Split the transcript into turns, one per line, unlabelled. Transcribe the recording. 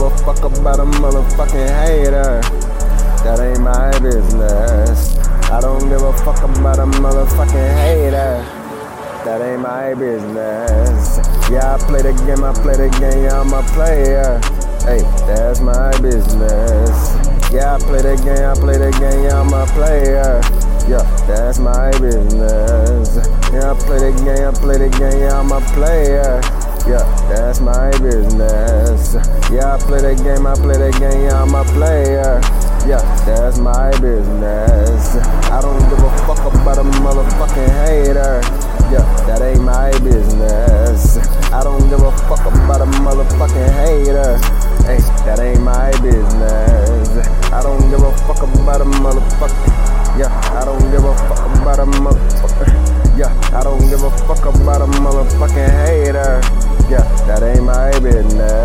don't give a fuck about a motherfucking hater. That ain't my business. I don't give a fuck about a motherfucking hater. That ain't my business. Yeah, I play the game, I play the game, yeah, I'm a player. Hey, that's my business. Yeah, I play the game, I play the game, yeah, I'm a player. Yeah, that's my business. Yeah, I play the game, I play the game, yeah, I'm a player. Yeah, that's my business. Yeah, I play that game, I play that game, yeah, I'm a player. Yeah, that's my business. I don't give a fuck about a motherfucking hater. Yeah, that ain't my business. I don't give a fuck about a motherfucking hater. Hey, that ain't my business. I don't give a fuck about a motherfucker. Yeah, I don't give a fuck about a motherfucker. Yeah, I don't give a fuck about a motherfucking hater. Yeah, that ain't my business.